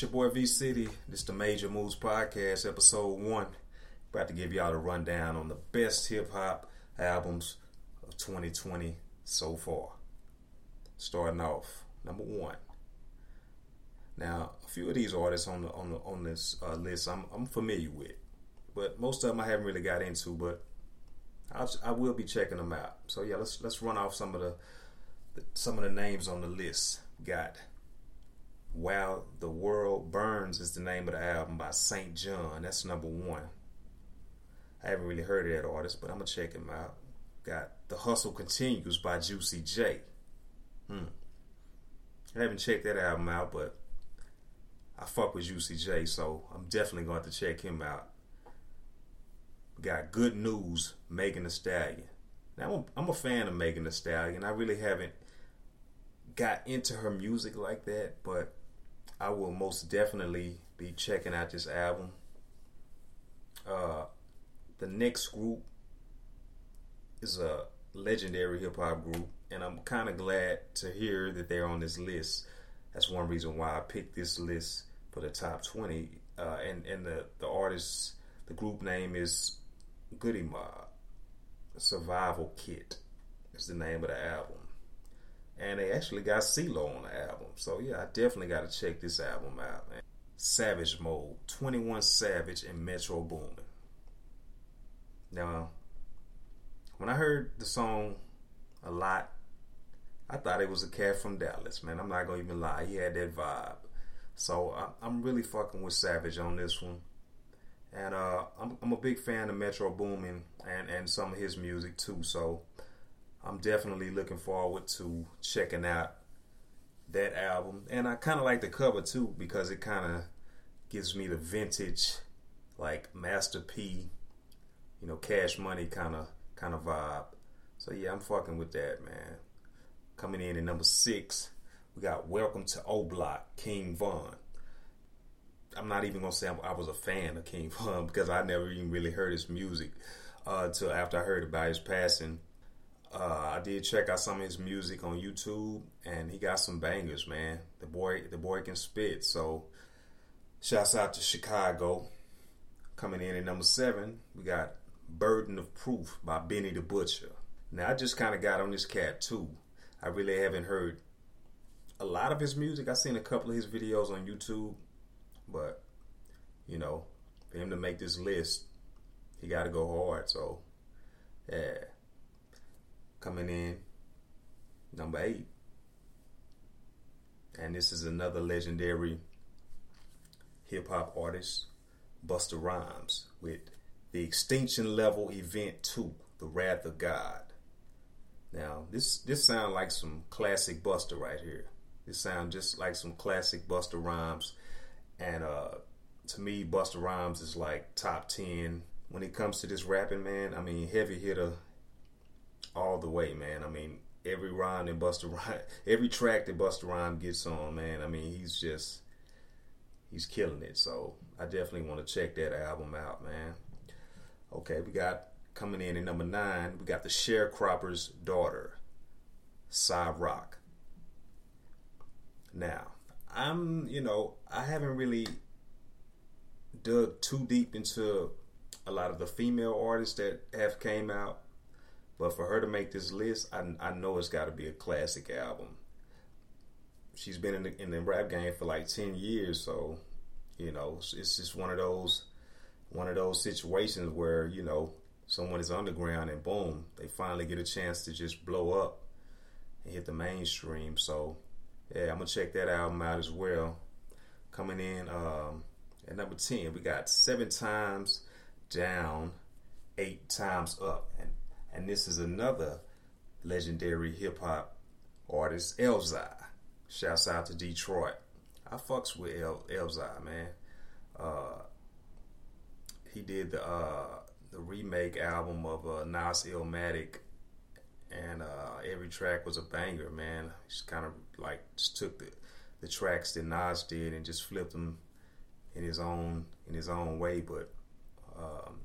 Your boy V City. This is the Major Moves Podcast, episode one. About to give y'all a rundown on the best hip hop albums of 2020 so far. Starting off, number one. Now, a few of these artists on the on the on this uh, list I'm I'm familiar with, but most of them I haven't really got into. But I'll, I will be checking them out. So yeah, let's let's run off some of the, the some of the names on the list. Got While the World Burns is the name of the album by St. John. That's number one. I haven't really heard of that artist, but I'm gonna check him out. Got The Hustle Continues by Juicy J. Hmm. I haven't checked that album out, but I fuck with Juicy J, so I'm definitely going to check him out. Got Good News, Megan Thee Stallion. Now, I'm a, I'm a fan of Megan Thee Stallion. I really haven't got into her music like that, but I will most definitely be checking out this album. Uh, the next group is a legendary hip hop group, and I'm kind of glad to hear that they're on this list. That's one reason why I picked this list for the top 20. Uh, and and the the artist, the group name is Goodie Mob. Survival Kit is the name of the album. And they actually got CeeLo on the album. So yeah, I definitely got to check this album out, man. Savage Mode, 21 Savage and Metro Boomin. Now, when I heard the song a lot, I thought it was a cat from Dallas, man. I'm not gonna even lie. He had that vibe. So I'm really fucking with Savage on this one. And uh, I'm, I'm a big fan of Metro Boomin and, and some of his music too. So I'm definitely looking forward to checking out that album. And I kind of like the cover too because it kind of gives me the vintage, like Master P, you know, Cash Money kind of kind of vibe. So yeah, I'm fucking with that, man. Coming in at number six, we got Welcome to O Block, King Von. I'm not even gonna say I was a fan of King Von because I never even really heard his music uh, until after I heard about his passing. Uh, I did check out some of his music on YouTube, and he got some bangers, man. The boy, the boy can spit. So, shouts out to Chicago. Coming in at number seven, we got "Burden of Proof" by Benny the Butcher. Now, I just kind of got on this cat too. I really haven't heard a lot of his music. I've seen a couple of his videos on YouTube, but you know, for him to make this list, he got to go hard. So, yeah coming in number eight. And this is another legendary hip hop artist, Busta Rhymes, with the Extinction Level Event 2, The Wrath of God. Now, this this sounds like some classic Busta right here. This sounds just like some classic Busta Rhymes. And uh, to me, Busta Rhymes is like top 10 when it comes to this rapping, man. I mean, heavy hitter all the way, man. I mean, every rhyme that Busta Rhyme, every track that Busta Rhyme gets on, man. I mean, he's just he's killing it. So I definitely want to check that album out, man. Okay, we got coming in at number nine. We got the Sharecropper's Daughter, Sa-Roc. Now, I'm you know I haven't really dug too deep into a lot of the female artists that have came out but for her to make this list, I, I know it's got to be a classic album. She's been in the, in the rap game for like ten years, so you know it's just one of those one of those situations where you know someone is underground and boom, they finally get a chance to just blow up and hit the mainstream. So yeah, I'm gonna check that album out as well. Coming in um, at number ten, we got seven times down, eight times up, and this is another legendary hip hop artist, Elzhi. Shouts out to Detroit. I fucks with El Elzhi, man. Uh, he did the uh, the remake album of uh, Nas Illmatic, and uh, every track was a banger, man. Just kind of like just took the the tracks that Nas did and just flipped them in his own in his own way. But um,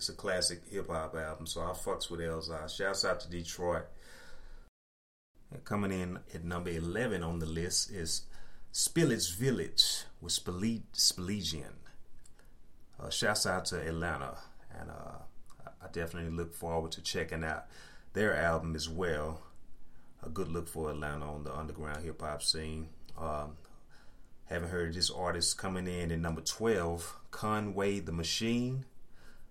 it's a classic hip hop album, so I fucks with Elzhi. Shouts out to Detroit. Coming in at number 11 on the list is Spillage Village with Spilligion. Uh, shouts out to Atlanta, and uh, I definitely look forward to checking out their album as well. A good look for Atlanta on the underground hip hop scene. Um, haven't heard this artist coming in at number 12, Conway the Machine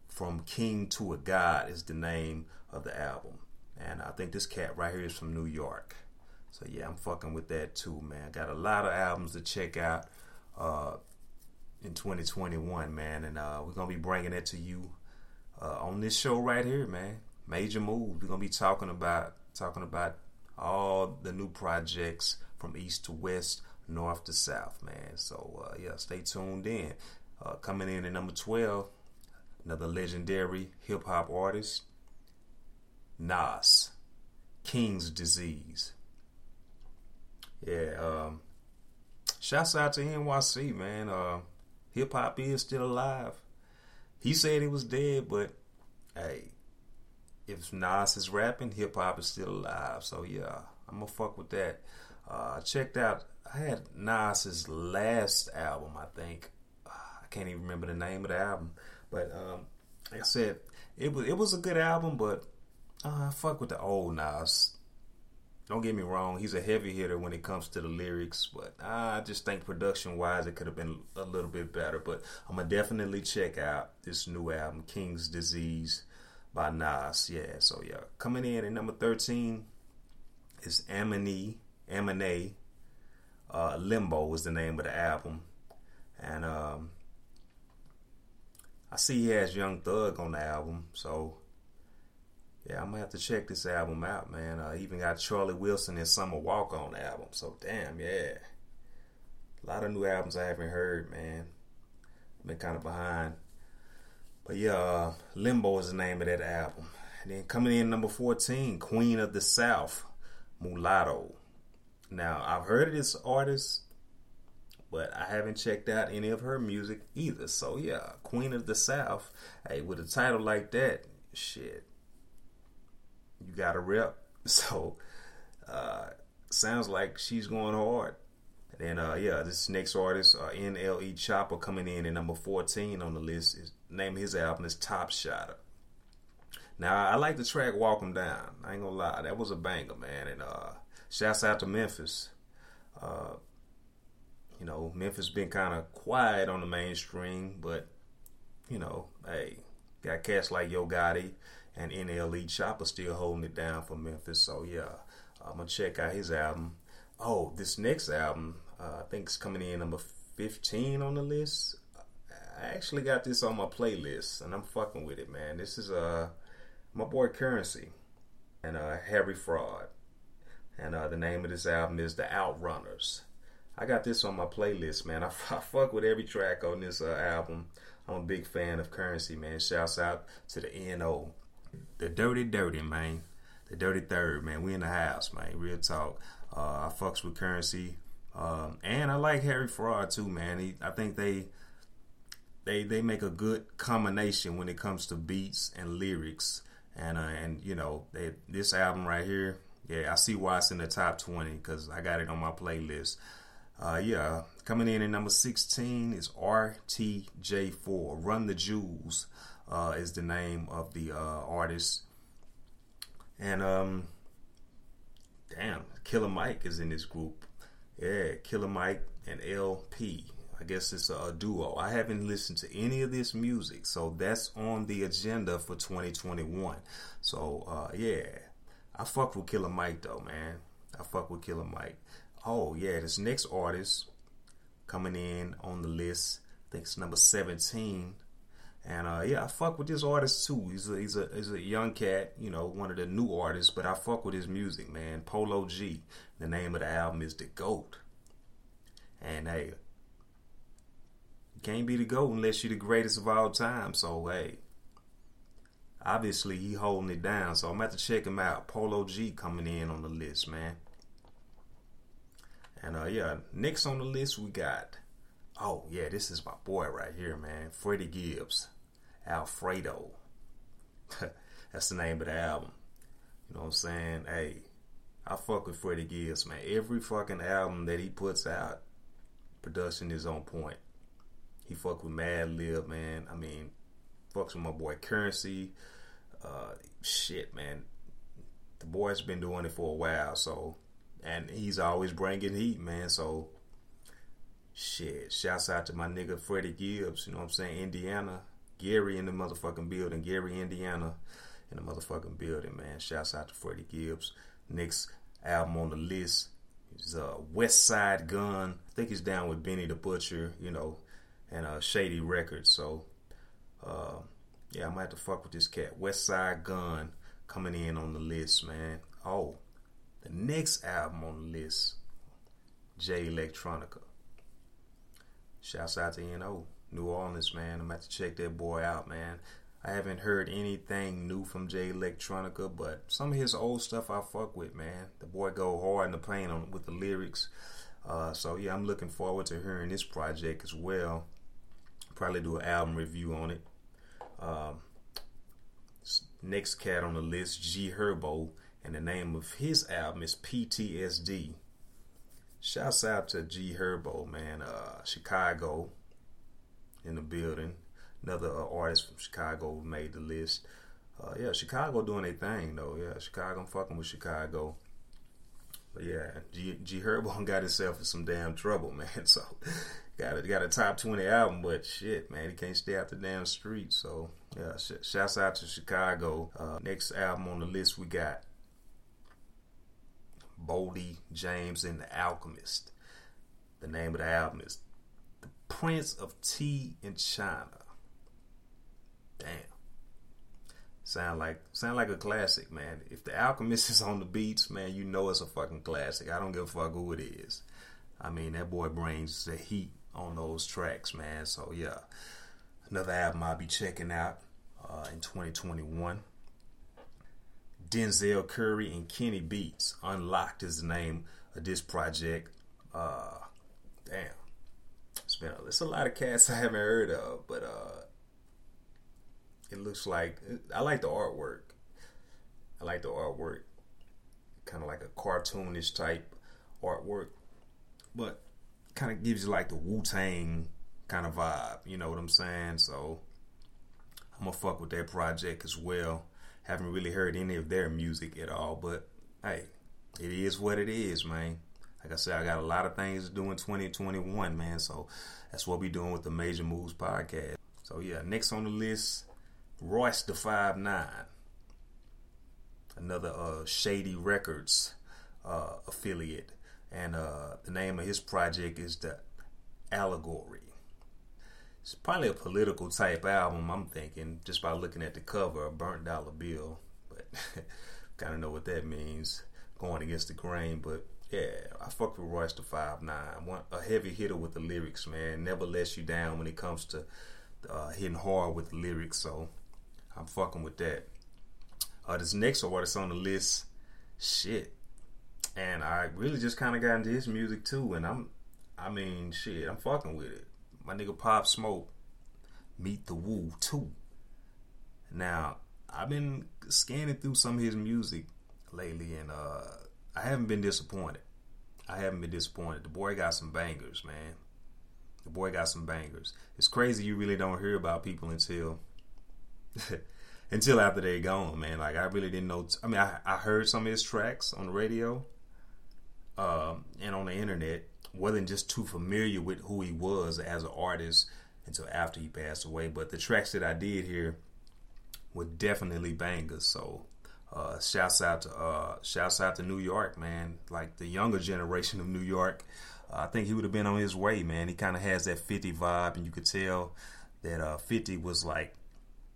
from King to a God is the name of the album. And I think this cat right here is from New York. So yeah, I'm fucking with that too, man. Got a lot of albums to check out uh, in 2021, man. And uh, we're going to be bringing it to you uh, on this show right here, man. Major moves. We're going to be talking about talking about all the new projects from east to west, north to south, man. So uh, yeah, stay tuned in. Uh, coming in at number 12, another legendary hip hop artist, Nas, King's Disease. Yeah, um, shouts out to NYC, man. Uh, hip hop is still alive. He said he was dead, but hey, if Nas is rapping, hip hop is still alive. So yeah, I'm gonna fuck with that. Uh, I checked out. I had Nas's last album, I think. Uh, I can't even remember the name of the album, but um, like I said, it was it was a good album, but uh, fuck with the old Nas. Don't get me wrong, he's a heavy hitter when it comes to the lyrics, but I just think production wise it could have been a little bit better. But I'm gonna definitely check out this new album, King's Disease by Nas. Yeah, so yeah. Coming in at number 13 is Amine, Amine. Uh, Limbo was the name of the album. And um, I see he has Young Thug on the album, so yeah, I'm gonna have to check this album out, man. Uh, even got Charlie Wilson and Summer Walker on the album, so damn, yeah. A lot of new albums I haven't heard, man. I've been kind of behind, but yeah, uh, Limbo is the name of that album. And then coming in number 14, Queen of the South, Mulatto. Now I've heard of this artist but I haven't checked out any of her music either. So yeah, Queen of the South. Hey, with a title like that, shit, you got a rep. So uh, sounds like she's going hard. And uh, yeah, this next artist, uh, NLE Choppa, coming in at number 14 on the list. His name of his album is Top Shotta. Now I like the track "Walk 'Em Down." I ain't gonna lie, that was a banger, man. And uh, shouts out to Memphis. Uh, you know, Memphis been kind of quiet on the mainstream, but you know, hey, got cats like Yo Gotti and NLE Choppa still holding it down for Memphis. So yeah, I'm gonna check out his album. Oh, this next album, uh, I think it's coming in number 15 on the list. I actually got this on my playlist, and I'm fucking with it, man. This is uh my boy Currency and uh, Harry Fraud, and uh, the name of this album is The Outrunners. I got this on my playlist, man. I, fuck with every track on this uh, album. I'm a big fan of Currency, man. Shouts out to the NO. The Dirty Dirty, man. The Dirty Third, man. We in the house, man. Real talk. Uh, I fucks with Currency, Um, and I like Harry Fraud too, man. He, I think they they they make a good combination when it comes to beats and lyrics. And uh, and you know, they, this album right here, yeah, I see why it's in the top 20 because I got it on my playlist. Uh, yeah, coming in at number 16 is RTJ4. Run the Jewels uh, is the name of the uh, artist. And, um, damn, Killer Mike is in this group. Yeah, Killer Mike and El-P. I guess it's a, a duo. I haven't listened to any of this music, so that's on the agenda for 2021. So, uh, yeah, I fuck with Killer Mike though, man. I fuck with Killer Mike. Oh yeah, this next artist coming in on the list, I think it's number seventeen. And uh, yeah, I fuck with this artist too. He's a, he's a he's a young cat, you know, one of the new artists. But I fuck with his music, man. Polo G. The name of the album is The Goat. And hey, can't be the goat unless you're the greatest of all time. So hey, obviously he holding it down. So I'm about to check him out. Polo G coming in on the list, man. And uh, yeah, next on the list we got. Oh yeah, this is my boy right here, man. Freddie Gibbs, Alfredo. That's the name of the album. You know what I'm saying? Hey, I fuck with Freddie Gibbs, man. Every fucking album that he puts out, production is on point. He fuck with Madlib, man. I mean, fucks with my boy Currency. Uh, shit, man. The boy's been doing it for a while, so and he's always bringing heat, man. So shit, shouts out to my nigga Freddie Gibbs. You know what I'm saying? Indiana, Gary in the motherfucking building. Gary, Indiana, in the motherfucking building, man. Shouts out to Freddie Gibbs. Next album on the list is uh, Westside Gunn. I think he's down with Benny the Butcher. You know, and uh, Shady Records. So. Uh, yeah, I might have to fuck with this cat. Westside Gunn coming in on the list, man. Oh, the next album on the list, Jay Electronica. Shouts out to NO, New Orleans, man. I'm about to check that boy out, man. I haven't heard anything new from Jay Electronica, but some of his old stuff I fuck with, man. The boy go hard in the paint on with the lyrics. Uh, so yeah, I'm looking forward to hearing this project as well. Probably do an album review on it. Um, next cat on the list, G Herbo, and the name of his album is PTSD. Shouts out to G Herbo, man. Uh, Chicago in the building. Another uh, artist from Chicago made the list. Uh, yeah, Chicago doing a thing though. Yeah, Chicago, I'm fucking with Chicago. But yeah, G, G Herbo got himself in some damn trouble, man. So got a, got a top 20 album, but shit, man, he can't stay out the damn street. So, yeah, sh- shouts out to Chicago. Uh, next album on the list, we got Boldy James and the Alchemist. The name of the album is The Prince of Tea in China. Damn. Sound like sound like a classic, man. If the Alchemist is on the beats, man, you know it's a fucking classic. I don't give a fuck who it is. I mean, that boy brings the heat on those tracks, man. So yeah, another album I'll be checking out uh, in 2021. Denzel Curry and Kenny Beats. Unlocked is the name of this project. Uh, damn, it's been a, it's a lot of cats I haven't heard of, but uh, it looks like I like the artwork. I like the artwork, kind of like a cartoonish type artwork, but kind of gives you like the Wu Tang kind of vibe. You know what I'm saying? So I'm gonna fuck with that project as well. Haven't really heard any of their music at all, but hey, it is what it is, man. Like I said, I got a lot of things to do in 2021, man. So that's what we doing with the Major Moves podcast. So yeah, next on the list, Royce da Five Nine, another uh, Shady Records uh, affiliate and uh, the name of his project is the Allegory. It's probably a political type album. I'm thinking just by looking at the cover, a burnt dollar bill, but kind of know what that means. Going against the grain, but yeah, I fuck with Royce da Five Nine. One a heavy hitter with the lyrics, man. Never lets you down when it comes to uh, hitting hard with the lyrics. So I'm fucking with that. Uh, this next artist on the list, shit, and I really just kind of got into his music too. And I'm, I mean, shit, I'm fucking with it. My nigga Pop Smoke, Meet the Woo too. Now I've been scanning through some of his music lately, and uh, I haven't been disappointed. I haven't been disappointed. The boy got some bangers, man. The boy got some bangers. It's crazy you really don't hear about people until until after they're gone, man. Like I really didn't know. T- I mean, I, I heard some of his tracks on the radio, um, and on the internet wasn't just too familiar with who he was as an artist until after he passed away. But the tracks that I did here were definitely bangers. So uh, shouts out to uh, shouts out to New York, man. Like the younger generation of New York. Uh, I think he would have been on his way, man. He kind of has that 50 vibe, and you could tell that uh, 50 was like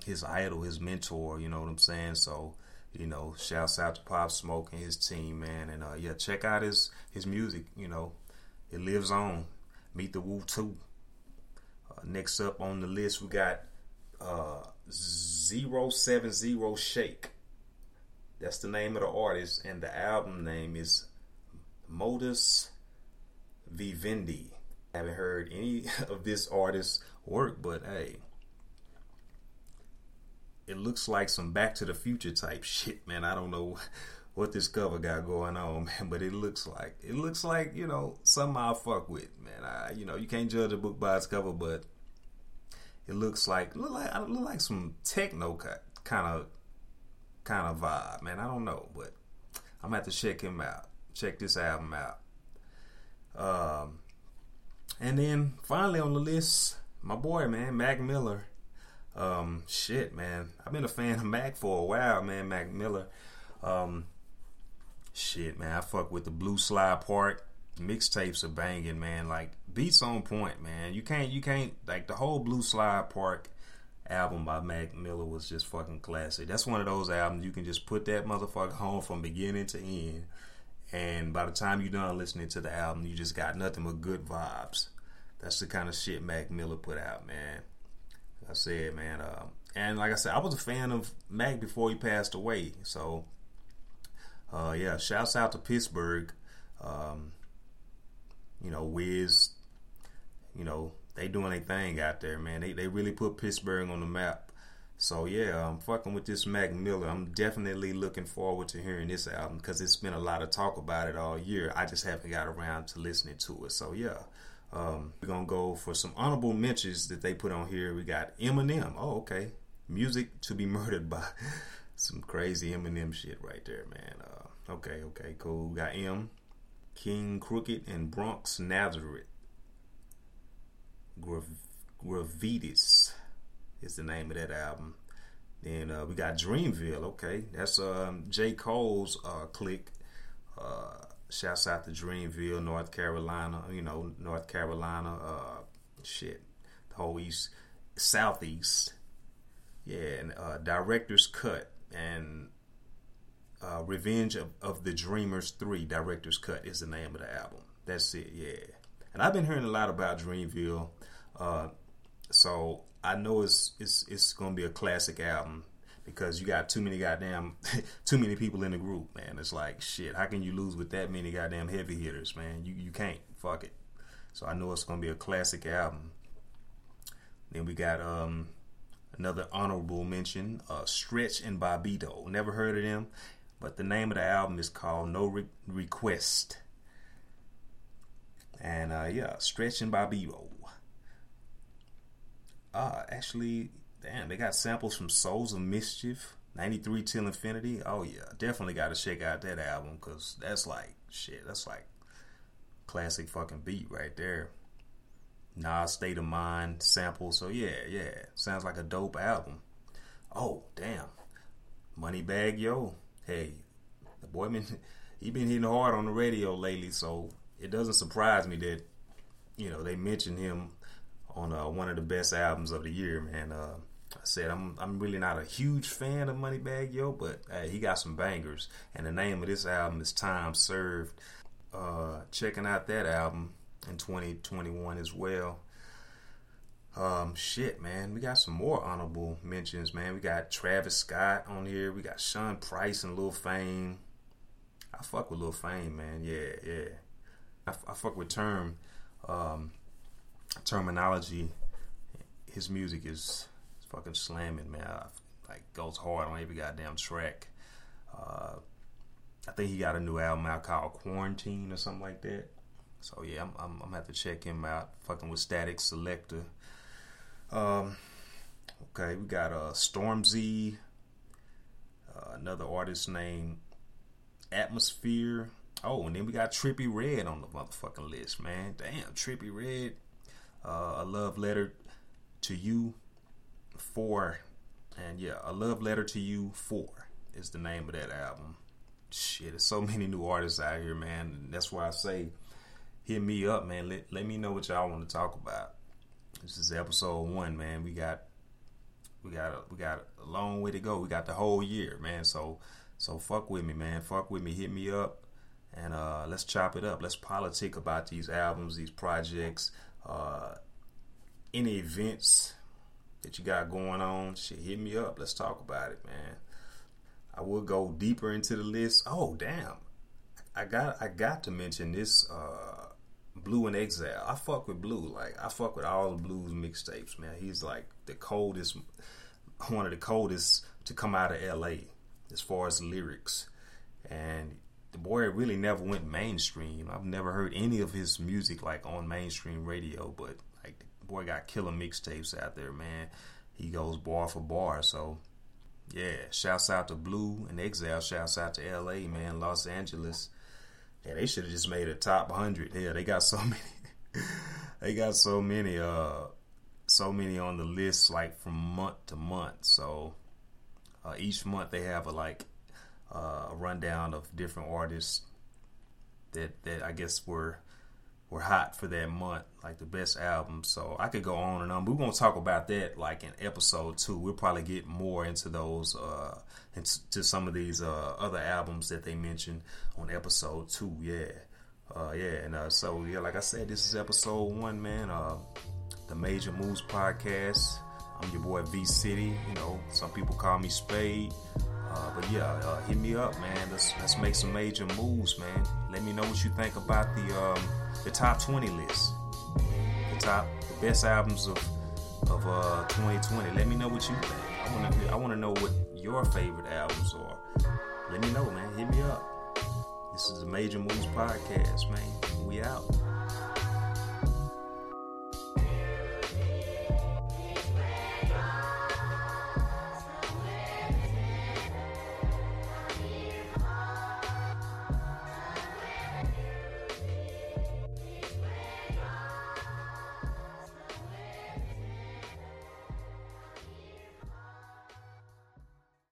his idol, his mentor. You know what I'm saying? So you know, shouts out to Pop Smoke and his team, man. And uh, yeah, check out his his music. You know, it lives on. Meet the Woo 2. Uh, next up on the list, we got uh, 070 Shake. That's the name of the artist, and the album name is Modus Vivendi. Haven't heard any of this artist's work, but hey, it looks like some Back to the Future type shit, man. I don't know what this cover got going on, man. But it looks like it looks like you know something I'll fuck with, man. I you know you can't judge a book by its cover, but it looks like look like look like some techno kind of kind of vibe, man. I don't know, but I'm gonna have to check him out. Check this album out. Um, and then finally on the list, my boy, man, Mac Miller. Um, shit, man. I've been a fan of Mac for a while, man. Mac Miller. Um, shit, man. I fuck with the Blue Slide Park mixtapes are banging, man. Like beats on point, man. You can't, you can't like the whole Blue Slide Park album by Mac Miller was just fucking classic. That's one of those albums you can just put that motherfucker home from beginning to end, and by the time you're done listening to the album, you just got nothing but good vibes. That's the kind of shit Mac Miller put out, man. Like I said, man, uh, and like I said, I was a fan of Mac before he passed away. So, uh, yeah, shouts out to Pittsburgh. Um, you know, Wiz, you know, they doing a thing out there, man. They they really put Pittsburgh on the map. So yeah, I'm fucking with this Mac Miller. I'm definitely looking forward to hearing this album because it's been a lot of talk about it all year. I just haven't got around to listening to it. So yeah, um, we're gonna go for some honorable mentions that they put on here. We got Eminem. Oh, okay, music to be murdered by. some crazy Eminem shit right there, man. Uh, okay, okay, cool. We got M, King Crooked, and Bronze Nazareth. Gravitas is the name of that album. Then uh, we got Dreamville. Okay, that's um, J. Cole's uh, clique. Uh, shouts out to Dreamville, North Carolina. You know, North Carolina. Uh, shit, the whole east, southeast. Yeah, and uh, director's cut and uh, Revenge of, of the Dreamers Three. Director's cut is the name of the album. That's it. Yeah, and I've been hearing a lot about Dreamville. Uh, so I know it's it's it's gonna be a classic album because you got too many goddamn too many people in the group, man. It's like shit. How can you lose with that many goddamn heavy hitters, man? You you can't. Fuck it. So I know it's gonna be a classic album. Then we got um another honorable mention, uh, Stretch and Bobbito. Never heard of them, but the name of the album is called No Re- Request. And uh, yeah, Stretch by Bobbito. Uh, actually, damn, they got samples from Souls of Mischief, 93 Till Infinity. Oh, yeah, definitely got to check out that album because that's like, shit, that's like classic fucking beat right there. Nas State of Mind sample. So, yeah, yeah, sounds like a dope album. Oh, damn. Moneybagg Yo. Hey, the boy been, he been hitting hard on the radio lately, so it doesn't surprise me that, you know, they mention him on uh, one of the best albums of the year, man. Uh, I said I'm I'm really not a huge fan of Moneybagg Yo, but hey, he got some bangers, and the name of this album is Time Served. Uh, checking out that album in 2021 as well. Um, shit, man, we got some more honorable mentions, man. We got Travis Scott on here. We got Sean Price and Lil Fame. I fuck with Lil Fame, man. Yeah, yeah. I, I fuck with Term. Um, Termanology, his music is fucking slamming, man. I, like goes hard on every goddamn track. Uh, I think he got a new album out called Quarantine or something like that. So yeah, I'm, I'm, I'm gonna have to check him out. Fucking with Static Selektah. Um, okay, we got uh, Stormzy, uh, another artist named Atmosphere. Oh, and then we got Trippie Redd on the motherfucking list, man. Damn, Trippie Redd. uh, a love letter to you for, and yeah, a love letter to you for is the name of that album. Shit, there's so many new artists out here, man. That's why I say, hit me up, man. Let let me know what y'all want to talk about. This is episode one, man. We got we got a, we got a long way to go. We got the whole year, man. So so fuck with me, man. Fuck with me. Hit me up, and uh, let's chop it up. Let's politic about these albums, these projects uh, any events that you got going on, shit, hit me up. Let's talk about it, man. I will go deeper into the list. Oh, damn. I got I got to mention this uh, Blu and Exile. I fuck with Blu. Like I fuck with all the Blu's mixtapes, man. He's like the coldest one of the coldest to come out of LA as far as lyrics. and the boy really never went mainstream. I've never heard any of his music like on mainstream radio, but like the boy got killer mixtapes out there, man. He goes bar for bar, so yeah. Shouts out to Blu and Exile. Shouts out to L.A. man, Los Angeles. Yeah, they should have just made a top hundred. Yeah, they got so many. they got so many. Uh, so many on the list, like from month to month. So uh, each month they have a like uh, a rundown of different artists that that I guess were were hot for that month, like the best albums. So I could go on and on. But we're gonna talk about that like in episode two. We'll probably get more into those uh into some of these uh other albums that they mentioned on episode two. Yeah. Uh yeah, and uh so yeah, like I said, this is episode one, man. Uh the Major Moves Podcast. I'm your boy V City. You know, some people call me Spade. Uh, but yeah, uh, hit me up, man. Let's let's make some major moves, man. Let me know what you think about the um, the top 20 list, the top the best albums of of uh, 2020. Let me know what you think. I want to I want to know what your favorite albums are. Let me know, man. Hit me up. This is the Major Moves Podcast, man. We out.